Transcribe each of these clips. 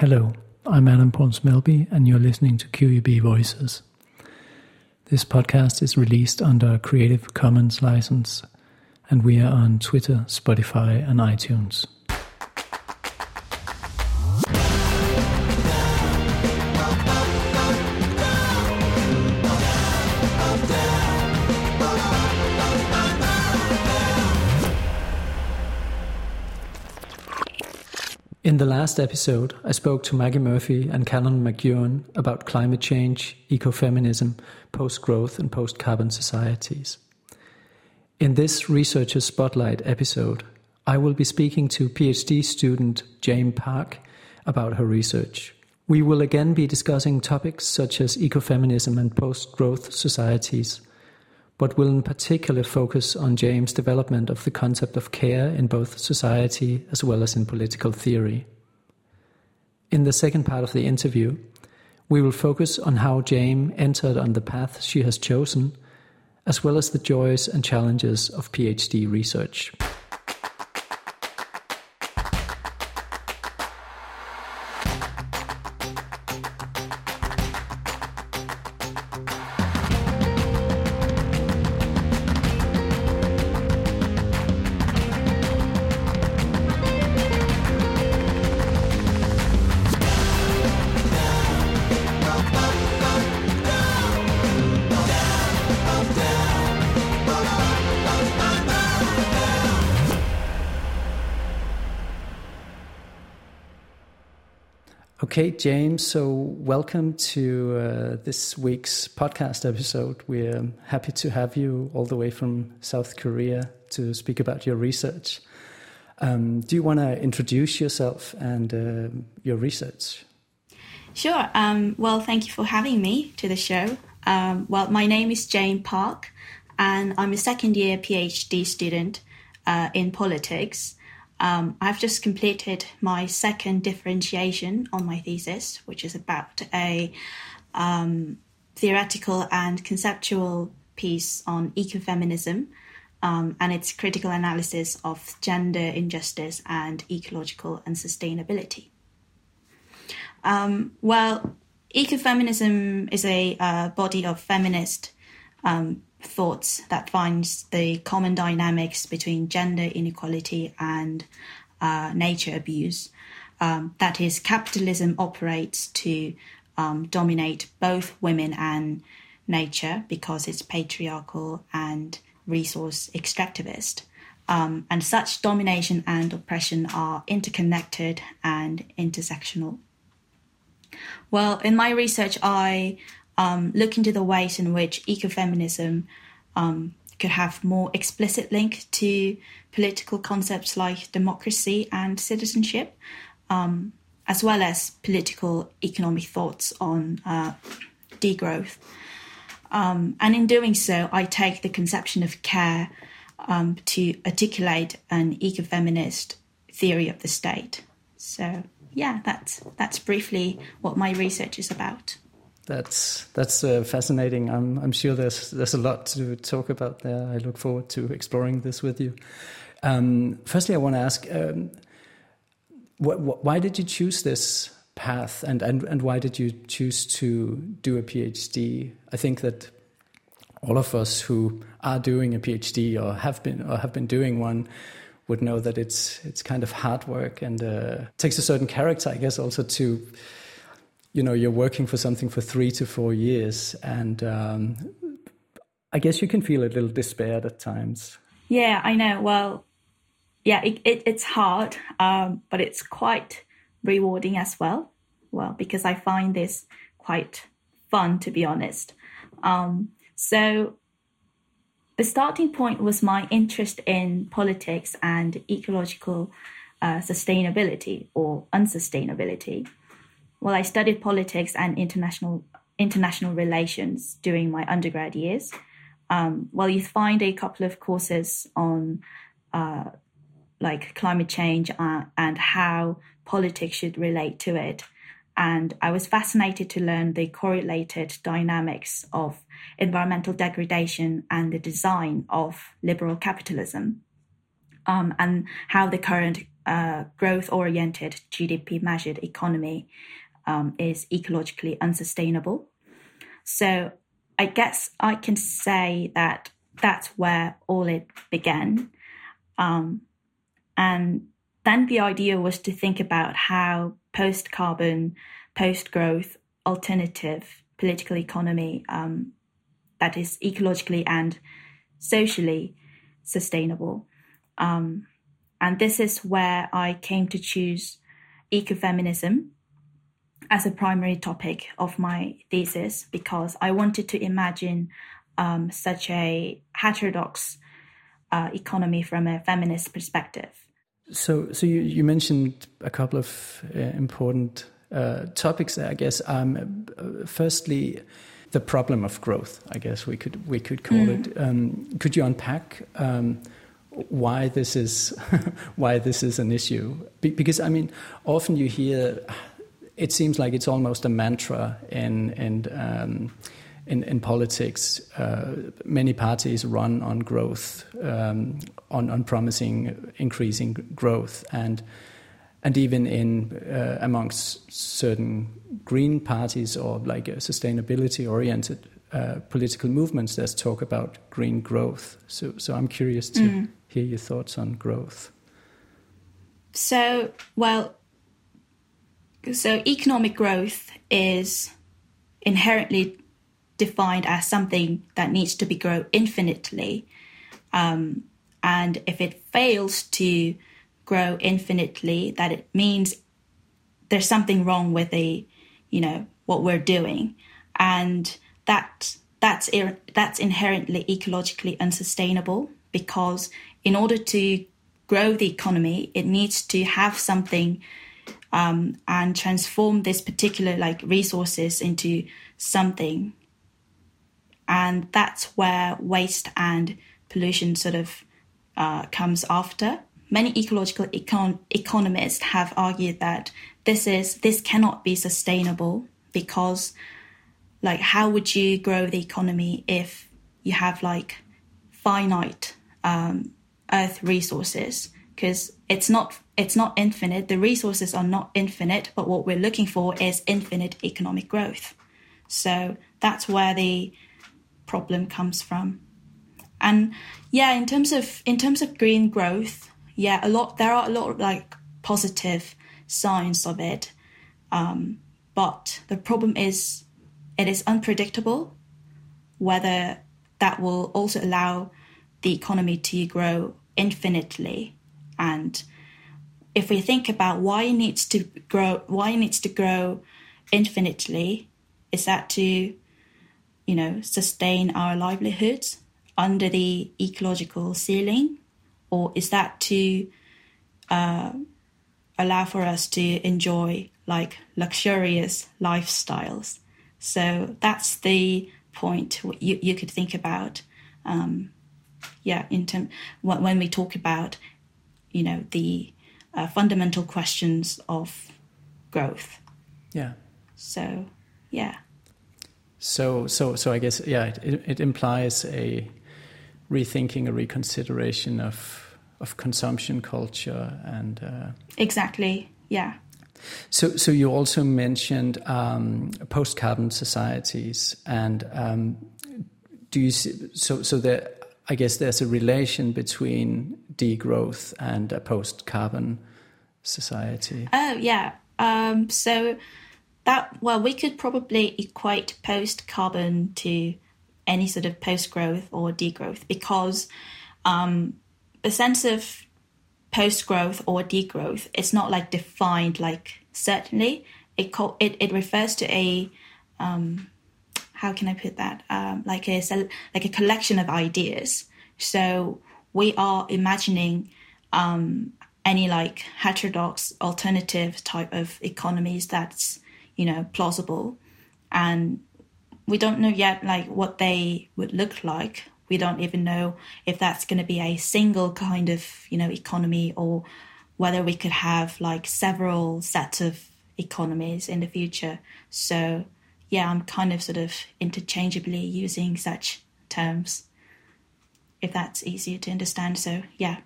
Hello, I'm Adam Pons Melby, and you're listening to QUB Voices. This podcast is released under a Creative Commons license, and we are on Twitter, Spotify, and iTunes. In the last episode, I spoke to Maggie Murphy and Callan McEwan about climate change, ecofeminism, post growth, and post carbon societies. In this Researcher Spotlight episode, I will be speaking to PhD student Jane Park about her research. We will again be discussing topics such as ecofeminism and post growth societies, but will in particular focus on Jane's development of the concept of care in both society as well as in political theory. In the second part of the interview, we will focus on how Jane entered on the path she has chosen, as well as the joys and challenges of PhD research. So welcome to uh, this week's podcast episode. We're happy to have you all the way from South Korea to speak about your research. Um, do you want to introduce yourself and uh, your research? Sure. Um, well, thank you for having me to the show. Um, well, my name is Jane Park, and I'm a second year PhD student uh, in politics. Um, I've just completed my second differentiation on my thesis, which is about a um, theoretical and conceptual piece on ecofeminism um, and its critical analysis of gender injustice and ecological and sustainability. Um, well, ecofeminism is a uh, body of feminist um, thoughts that finds the common dynamics between gender inequality and uh, nature abuse. Um, that is, capitalism operates to um, dominate both women and nature because it's patriarchal and resource extractivist. Um, and such domination and oppression are interconnected and intersectional. Well, in my research, I um, look into the ways in which ecofeminism um, could have more explicit link to political concepts like democracy and citizenship, um, as well as political economic thoughts on uh, degrowth. Um, and in doing so, I take the conception of care um, to articulate an ecofeminist theory of the state. So, yeah, that's that's briefly what my research is about. That's that's uh, fascinating. I'm I'm sure there's there's a lot to talk about there. I look forward to exploring this with you. Um, firstly, I want to ask, um, wh- wh- why did you choose this path, and, and and why did you choose to do a PhD? I think that all of us who are doing a PhD or have been or have been doing one would know that it's it's kind of hard work and uh, takes a certain character, I guess, also to you know you're working for something for three to four years and um, i guess you can feel a little despaired at times. Yeah i know. Well yeah it, it, it's hard um, but it's quite rewarding as well. Well because i find this quite fun to be honest. Um, so the starting point was my interest in politics and ecological uh, sustainability or unsustainability well, I studied politics and international international relations during my undergrad years. Um, well, you find a couple of courses on uh, like climate change uh, and how politics should relate to it. And I was fascinated to learn the correlated dynamics of environmental degradation and the design of liberal capitalism, um, and how the current uh, growth oriented GDP measured economy um, is ecologically unsustainable. So I guess I can say that that's where all it began. Um, and then the idea was to think about how post carbon, post growth, alternative political economy um, that is ecologically and socially sustainable. Um, and this is where I came to choose ecofeminism as a primary topic of my thesis because I wanted to imagine um, such a heterodox uh, economy from a feminist perspective. So, so you, you mentioned a couple of uh, important uh, topics I guess. Um, firstly, the problem of growth. I guess we could we could call mm. it. Um, could you unpack um, why this is why this is an issue? Be because I mean, often you hear it seems like it's almost a mantra in in um, in, in, politics. Uh, many parties run on growth, um, on on promising increasing growth, and and even in uh, amongst certain green parties or like sustainability oriented uh, political movements, there's talk about green growth. So, so I'm curious to mm. hear your thoughts on growth. So, well, so economic growth is inherently defined as something that needs to be grown infinitely. Um, and if it fails to grow infinitely, that it means there's something wrong with the, you know, what we're doing, and that that's that's inherently ecologically unsustainable because in order to grow the economy, it needs to have something um, and transform this particular like resources into something, and that's where waste and pollution sort of uh, comes after. Many ecological econ- economists have argued that this is this cannot be sustainable because like how would you grow the economy if you have like finite um, earth resources? Because it's not it's not infinite. The resources are not infinite but what we're looking for is infinite economic growth. So that's where the problem comes from. And yeah in terms of in terms of green growth yeah, a lot. There are a lot of like positive signs of it, um, but the problem is it is unpredictable whether that will also allow the economy to grow infinitely and if we think about why it needs to grow why it needs to grow infinitely is that to you know sustain our livelihoods under the ecological ceiling or is that to uh, allow for us to enjoy like luxurious lifestyles? So that's the point you, you could think about. Um, yeah, in term, when we talk about, you know, the uh, fundamental questions of growth. Yeah. So, yeah. So, so, so I guess, yeah, it, it implies a rethinking, a reconsideration of of consumption culture and uh, exactly, yeah. So, so you also mentioned um, post-carbon societies, and um, do you see, so? So there, I guess there's a relation between degrowth and a post-carbon society. Oh yeah. Um, so that well, we could probably equate post-carbon to any sort of post-growth or degrowth because um, the sense of post growth or degrowth it's not like defined like certainly. It co- it it refers to a um, how can I put that um, like a like a collection of ideas. So we are imagining um, any like heterodox alternative type of economies that's you know plausible. And we don't know yet like what they would look like. We don't even know if that's going to be a single kind of you know economy or whether we could have like several sets of economies in the future. So yeah i'm kind of sort of interchangeably using such terms if that's easier to understand. So yeah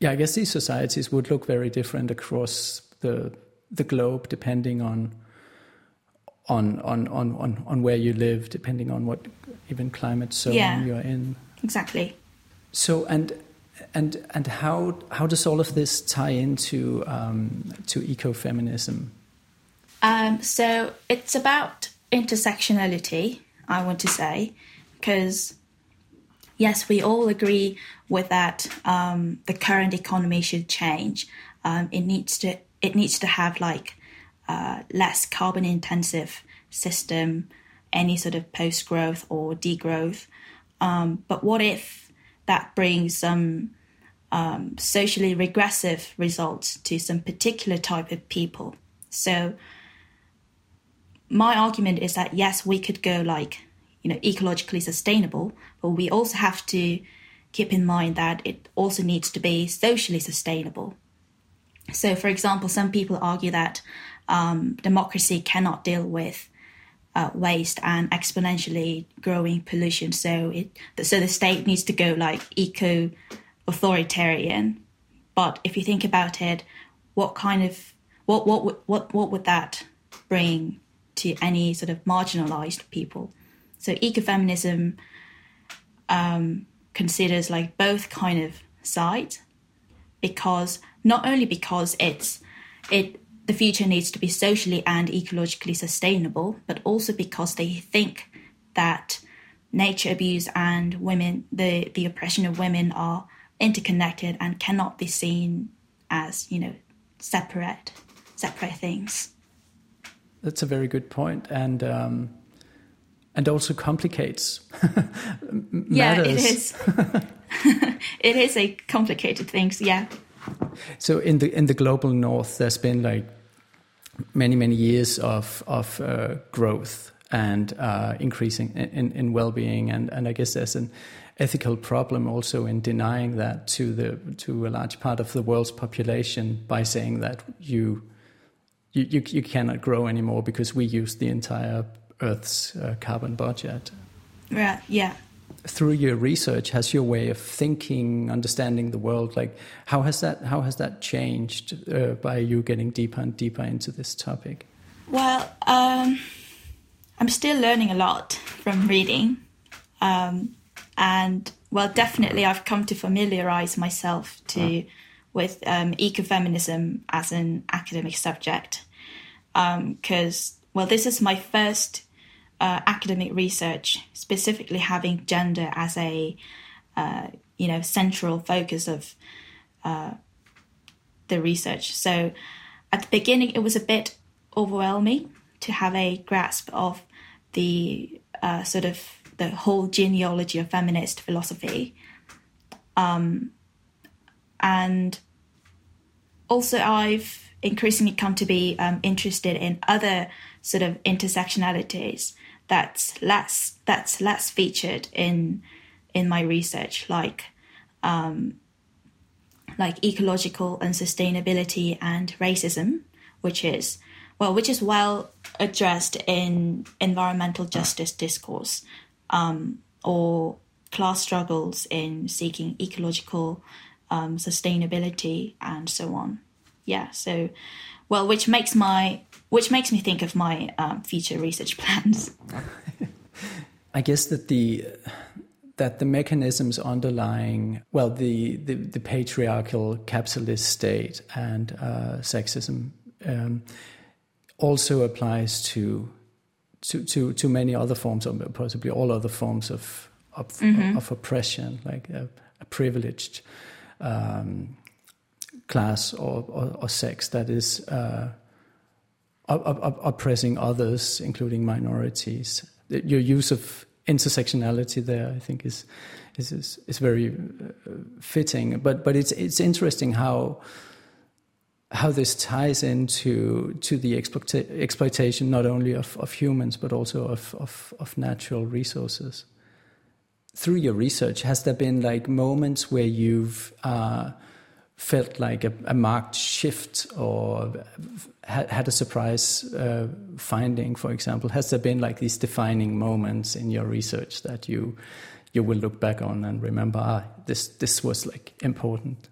yeah, I guess these societies would look very different across the the globe, depending on on on on on, on where you live, depending on what even climate zone Yeah. you're in. Exactly. So and and and how how does all of this tie into um, to ecofeminism? Um, so it's about intersectionality, I want to say, because yes, we all agree with that. Um, the current economy should change. Um, it needs to it needs to have like uh, less carbon intensive system, any sort of post growth or degrowth. Um, but what if that brings some um, socially regressive results to some particular type of people? So my argument is that yes, we could go like you know ecologically sustainable, but we also have to keep in mind that it also needs to be socially sustainable. So, for example, some people argue that um, democracy cannot deal with uh, waste and exponentially growing pollution. So, it so the state needs to go like eco authoritarian. But if you think about it, what kind of what what what what would that bring to any sort of marginalized people? So, ecofeminism um, considers like both kind of sides because not only because it's it the future needs to be socially and ecologically sustainable, but also because they think that nature abuse and women the the oppression of women are interconnected and cannot be seen as you know separate separate things. That's a very good point, and um, and also complicates Yeah, matters. it is. it is a complicated thing. Yeah. So in the in the global north, there's been like many many years of of uh, growth and uh, increasing in, in well-being, and and I guess there's an ethical problem also in denying that to the to a large part of the world's population by saying that you you you, you cannot grow anymore because we use the entire Earth's uh, carbon budget Yeah, yeah. through your research has your way of thinking understanding the world like how has that how has that changed uh, by you getting deeper and deeper into this topic Well, um, I'm still learning a lot from reading. Um, and well, definitely I've come to familiarize myself to with um, ecofeminism as an academic subject. Because, well, this is my first uh, academic research specifically having gender as a, uh, you know, central focus of uh, the research. So at the beginning, it was a bit overwhelming to have a grasp of the uh, sort of the whole genealogy of feminist philosophy. Um, and also, I've increasingly come to be um, interested in other sort of intersectionalities that's less that's less featured in in my research, like um, like ecological and sustainability and racism, which is well, which is well addressed in environmental justice discourse, um, or class struggles in seeking ecological um, sustainability and so on. Yeah, so well, which makes my which makes me think of my um, future research plans. i guess that the that the mechanisms underlying well the the, the patriarchal capitalist state and uh, sexism um, also applies to to, to, to many other forms, or possibly all other forms of of, of oppression, like a, a privileged um, class or, or, or sex that is uh, oppressing others, including minorities. Your use of intersectionality there, I think, is is is, is very uh, fitting. But but it's it's interesting how how this ties into to the exploita- exploitation not only of, of humans but also of, of, of natural resources. Through your research, has there been like moments where you've uh, felt like a, a marked shift or had, had a surprise uh, finding, for example? Has there been like these defining moments in your research that you you will look back on and remember, ah, this this was like important?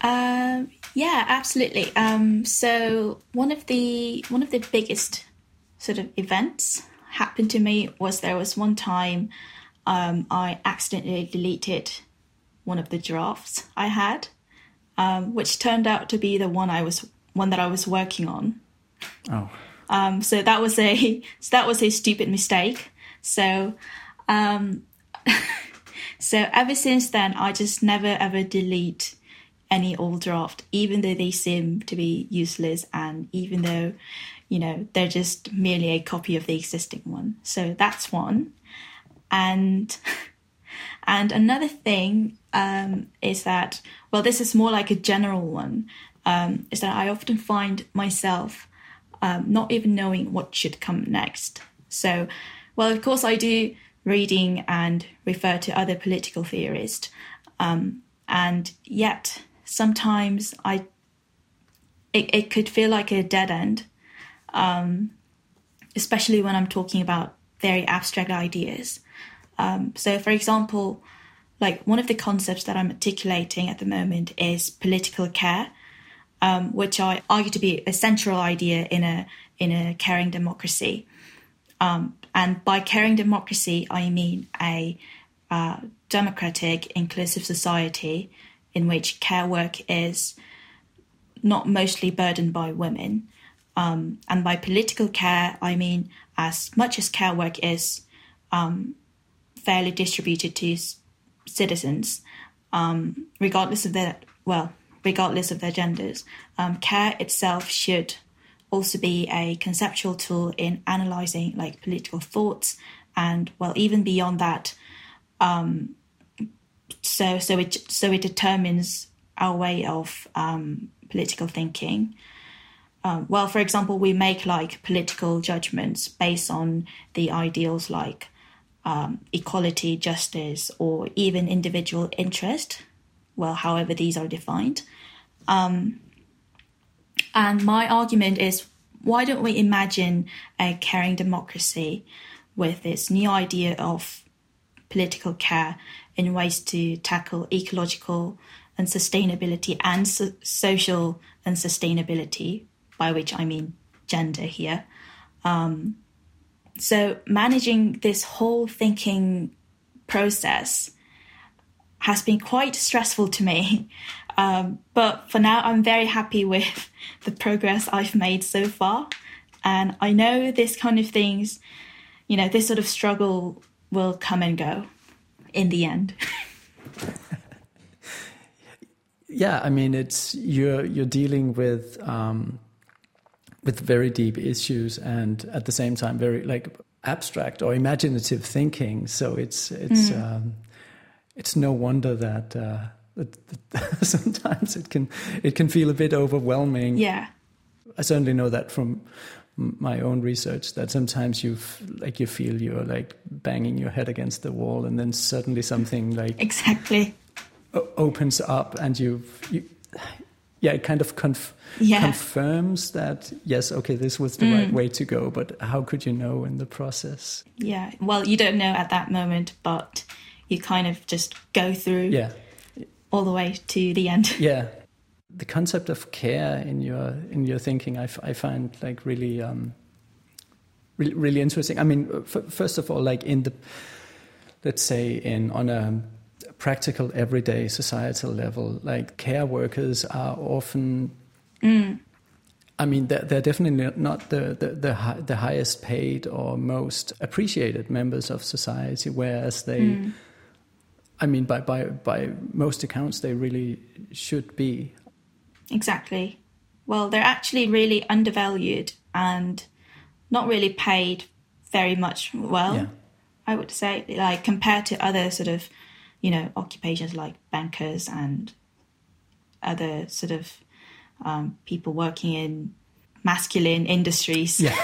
Um, yeah, absolutely. Um, so one of the one of the biggest sort of events happened to me was there was one time um, I accidentally deleted one of the drafts I had, um, which turned out to be the one I was one that I was working on. Oh. Um, so that was a so that was a stupid mistake. So um, so ever since then, I just never ever delete any old draft, even though they seem to be useless, and even though you know they're just merely a copy of the existing one. So that's one, and and another thing um, is that well, this is more like a general one. Um, is that I often find myself um, not even knowing what should come next. So, well, of course, I do reading and refer to other political theorists, um, and yet sometimes I it, it could feel like a dead end, um, especially when I'm talking about very abstract ideas. Um, so, for example, like one of the concepts that I'm articulating at the moment is political care, um, which I argue to be a central idea in a in a caring democracy. Um, and by caring democracy, I mean a uh, democratic, inclusive society in which care work is not mostly burdened by women. Um, and by political care, I mean as much as care work is um, fairly distributed to citizens, um, regardless of their well, regardless of their genders. Um, care itself should also be a conceptual tool in analyzing like political thoughts and well even beyond that um, so so it so it determines our way of um, political thinking um, well for example we make like political judgments based on the ideals like um, equality justice or even individual interest well however these are defined um, and my argument is why don't we imagine a caring democracy with this new idea of political care in ways to tackle ecological and sustainability and so- social and sustainability, by which I mean gender here. Um, so, managing this whole thinking process has been quite stressful to me. Um, but for now, I'm very happy with the progress I've made so far. And I know this kind of things, you know, this sort of struggle will come and go in the end. yeah, I mean, it's you're you're dealing with um, with very deep issues, and at the same time, very like abstract or imaginative thinking. So it's it's mm. um, it's no wonder that. Uh, sometimes it can it can feel a bit overwhelming. Yeah, I certainly know that from my own research that sometimes you like you feel you're like banging your head against the wall, and then suddenly something like exactly opens up, and you you yeah it kind of conf- yeah. confirms that yes okay this was the mm. right way to go but how could you know in the process yeah well you don't know at that moment but you kind of just go through yeah all the way to the end. Yeah, the concept of care in your in your thinking, I, I find like really, um, really really interesting. I mean, f- first of all, like in the let's say in on a practical everyday societal level, like care workers are often. Mm. I mean, they're, they're, definitely not the, the, the, the, highest paid or most appreciated members of society, whereas they mm I mean, by, by, by most accounts, they really should be. Exactly. Well, they're actually really undervalued and not really paid very much well, yeah. I would say, like compared to other sort of, you know, occupations like bankers and other sort of um, people working in masculine industries. Yeah.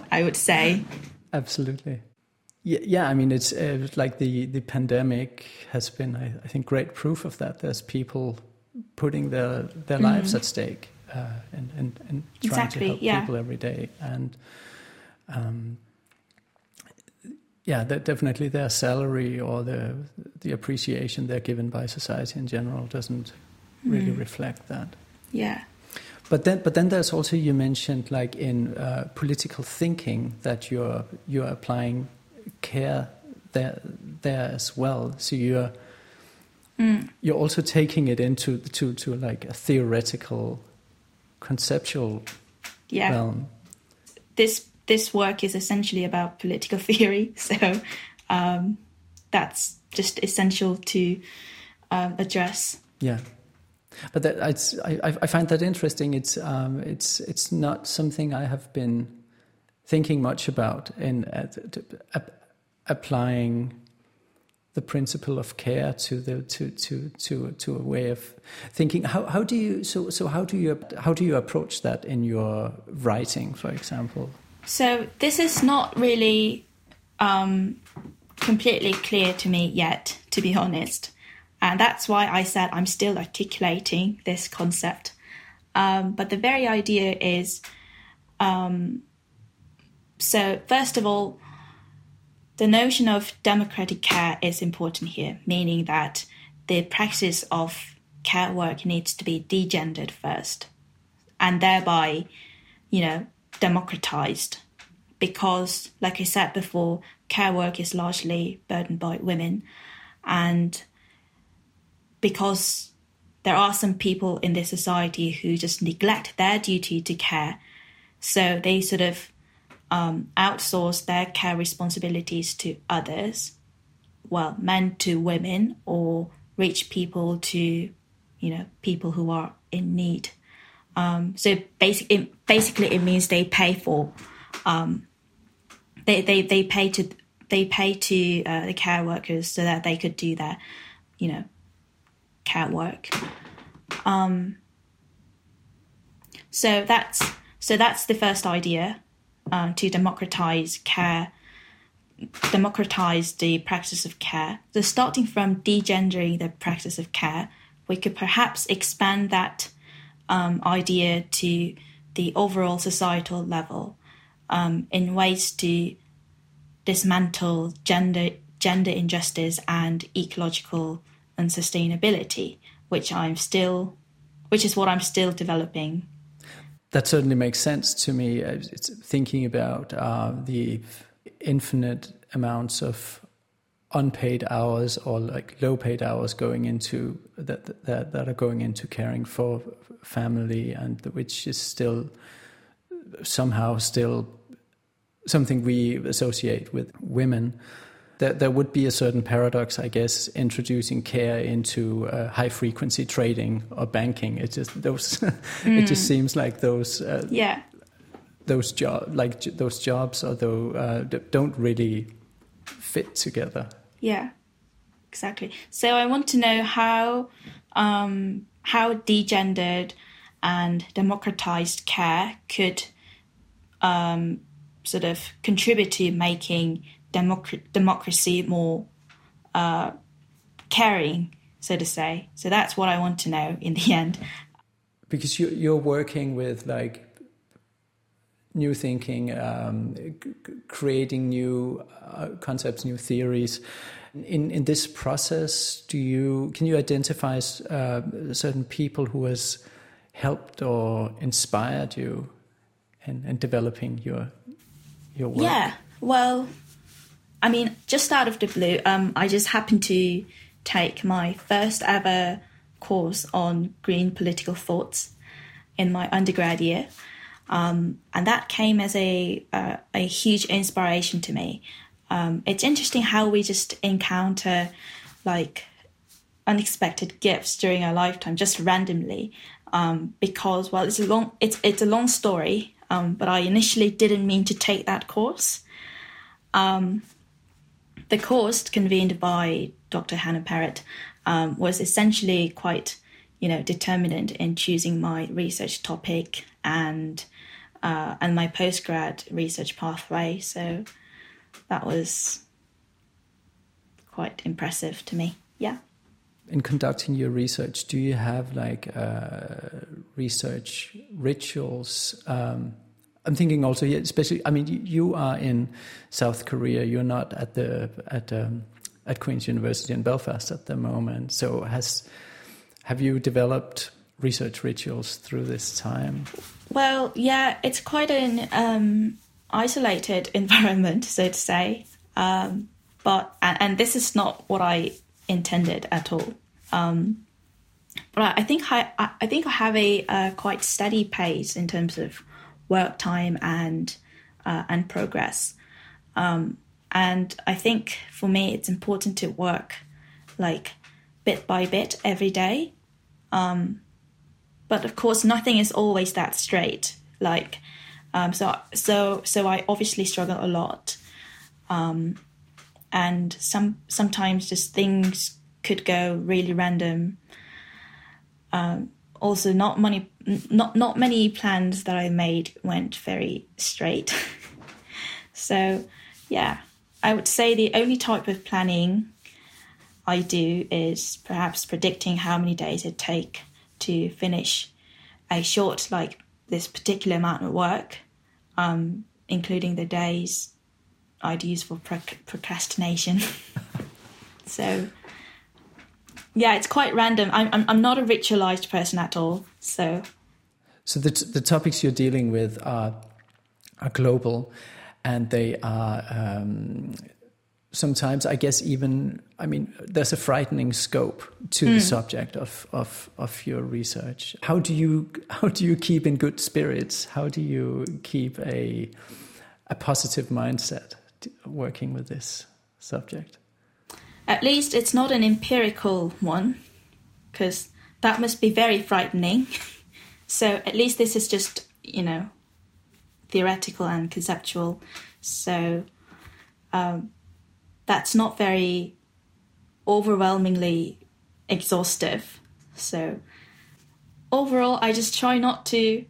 I would say. Absolutely. Yeah, yeah. I mean, it's uh, like the the pandemic has been, I, I, think, great proof of that. There's people putting their their mm. lives at stake uh, and, and and trying exactly, to help yeah. people every day, and um, yeah, definitely their salary or the the appreciation they're given by society in general doesn't really reflect that. Yeah. But then, but then there's also you mentioned like in uh, political thinking that you're you're applying care there there as well. So you're Mm. you're also taking it into to to like a theoretical, conceptual Yeah. realm. this this work is essentially about political theory, so um, that's just essential to um, address. Yeah, but that it's, I I find that interesting. It's um it's it's not something I have been thinking much about in uh, applying the principle of care to the to to to to a way of thinking. How how do you so so how do you how do you approach that in your writing, for example? So this is not really um, completely clear to me yet, to be honest, and that's why I said I'm still articulating this concept. Um, but the very idea is, um, so first of all, the notion of democratic care is important here, meaning that the practice of care work needs to be degendered first, and thereby, you know, democratized. Because, like I said before, care work is largely burdened by women, and because there are some people in this society who just neglect their duty to care, so they sort of um, outsource their care responsibilities to others, well, men to women or rich people to, you know, people who are in need. Um, so basically, it, basically, it means they pay for, um, they, they they pay to they pay to uh, the care workers so that they could do their, you know, care work. Um, so that's so that's the first idea uh, to democratize care, democratize the practice of care. So, starting from degendering the practice of care, we could perhaps expand that um, idea to the overall societal level um, in ways to dismantle gender gender injustice and ecological unsustainability, which I'm still, which is what I'm still developing that certainly makes sense to me. It's thinking about uh, the infinite amounts of unpaid hours or like low paid hours going into that, that that are going into caring for family and which is still somehow still something we associate with women there, there would be a certain paradox, I guess, introducing care into uh, high frequency trading or banking. It just those, mm. it just seems like those, uh, yeah, those job like j- those jobs, although uh, don't really fit together. Yeah, exactly. So I want to know how um, how degendered and democratized care could um, sort of contribute to making democ- democracy more uh, caring, so to say. So that's what I want to know in the end. Because you, you're working with like new thinking, um, c- creating new uh, concepts, new theories. In in this process, do you can you identify uh, certain people who has helped or inspired you in, in developing your your work? Yeah. Well, I mean, just out of the blue, um, I just happened to take my first ever course on green political thoughts in my undergrad year. Um, and that came as a uh, a huge inspiration to me. Um, it's interesting how we just encounter like unexpected gifts during our lifetime just randomly um, because well it's a long it's it's a long story um, but I initially didn't mean to take that course. Um, the course convened by Dr. Hannah Perrett um, was essentially quite, you know, determinant in choosing my research topic and uh, and my postgrad research pathway. So that was quite impressive to me. Yeah. In conducting your research, do you have like uh, research rituals? Um, I'm thinking also, especially. I mean, you are in South Korea. You're not at the at um, at Queen's University in Belfast at the moment. So has Have you developed research rituals through this time? Well, yeah, it's quite an um, isolated environment, so to say. Um, but and, and, this is not what I intended at all. Um, but I think I, I think I have a, a, quite steady pace in terms of work time and uh, and progress. Um, and I think for me, it's important to work like bit by bit every day. Um, but of course, nothing is always that straight. Like, um, so so so I obviously struggle a lot, um, and some sometimes just things could go really random. Um, also, not many not not many plans that I made went very straight. so, yeah, I would say the only type of planning I do is perhaps predicting how many days it take to finish a short like this particular amount of work, um, including the days I'd use for pro- procrastination. so yeah, it's quite random. I'm, I'm I'm not a ritualized person at all. So so the t- the topics you're dealing with are are global, and they are um, sometimes I guess even I mean there's a frightening scope to mm. the subject of, of of your research. How do you how do you keep in good spirits? How do you keep a a positive mindset working with this subject? At least it's not an empirical one, because that must be very frightening. so at least this is just you know theoretical and conceptual. So um, that's not very overwhelmingly exhaustive. So overall, I just try not to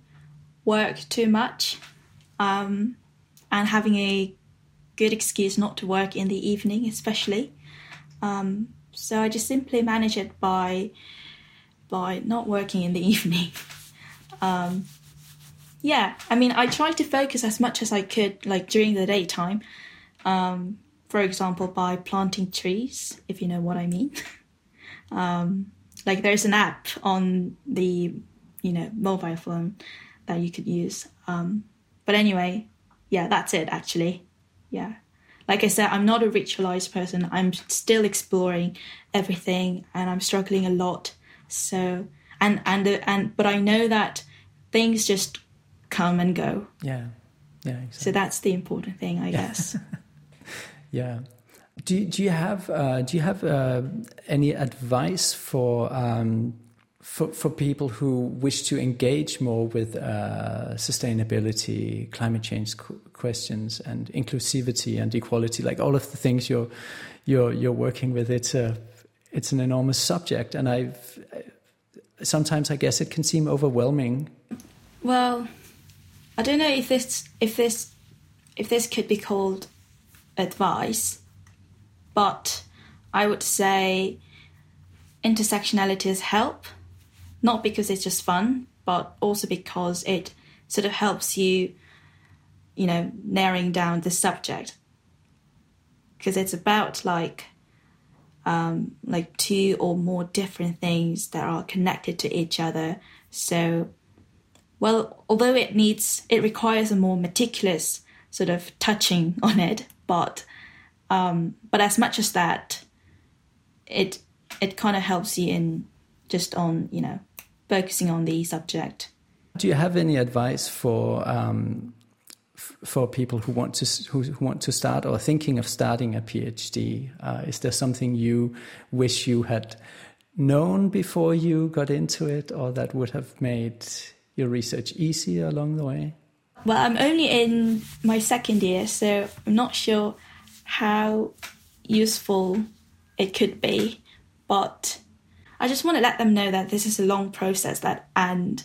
work too much um, and having a good excuse not to work in the evening, especially. Um, so I just simply manage it by by not working in the evening. um, yeah, I mean, I try to focus as much as I could, like during the daytime. Um, for example, by planting trees, if you know what I mean. um, like there's an app on the you know mobile phone that you could use. Um, but anyway, yeah, that's it actually. Yeah. Like I said, I'm not a ritualized person. I'm still exploring everything and I'm struggling a lot. So and and and but I know that things just come and go. Yeah. Yeah, exactly. So that's the important thing, I guess. Yeah. Do do you have uh, do you have uh, any advice for um, for for people who wish to engage more with uh, sustainability, climate change questions, and inclusivity and equality, like all of the things you're you're you're working with? It's a it's an enormous subject, and I've sometimes I guess it can seem overwhelming. Well, I don't know if this if this if this could be called advice, but I would say intersectionalities help, not because it's just fun, but also because it sort of helps you, you know, narrowing down the subject. Because it's about like, um, like two or more different things that are connected to each other. So, well, although it needs, it requires a more meticulous sort of touching on it, but um, but as much as that, it it kind of helps you in just on you know focusing on the subject. Do you have any advice for um, f- for people who want to who, who, want to start or thinking of starting a PhD? Uh, is there something you wish you had known before you got into it, or that would have made your research easier along the way? Well, I'm only in my second year, so I'm not sure how useful it could be. But I just want to let them know that this is a long process that and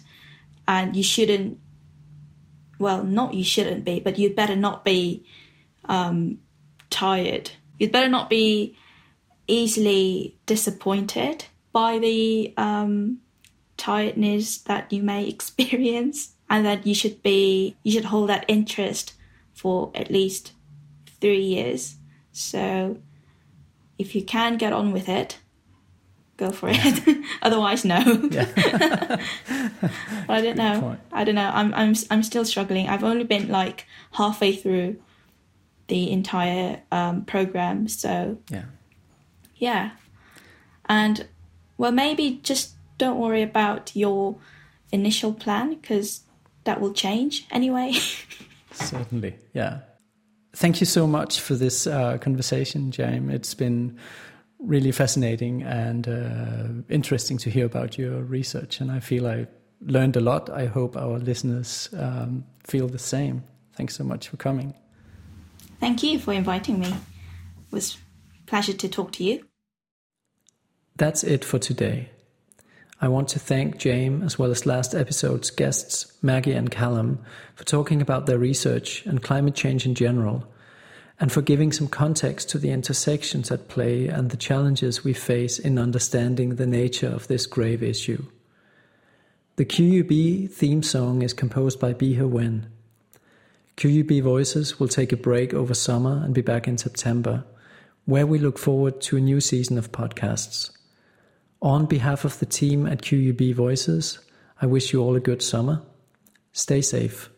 and you shouldn't well not you shouldn't be but you'd better not be um, tired you'd better not be easily disappointed by the um, tiredness that you may experience and that you should be you should hold that interest for at least three years. So if you can get on with it, go for it. Otherwise, no. But I don't know. point. I don't know. I'm I'm I'm still struggling. I've only been like halfway through the entire um, program, so yeah. yeah. And well, maybe just don't worry about your initial plan because that will change anyway. Certainly, yeah. Thank you so much for this uh, conversation, Jane. It's been really fascinating and uh, interesting to hear about your research, and I feel I learned a lot. I hope our listeners um, feel the same. Thanks so much for coming. Thank you for inviting me. It was a pleasure to talk to you. That's it for today. I want to thank James as well as last episode's guests, Maggie and Callum, for talking about their research and climate change in general, and for giving some context to the intersections at play and the challenges we face in understanding the nature of this grave issue. The QUB theme song is composed by Biha Wen. QUB Voices will take a break over summer and be back in September, where we look forward to a new season of podcasts. On behalf of the team at QUB Voices, I wish you all a good summer. Stay safe.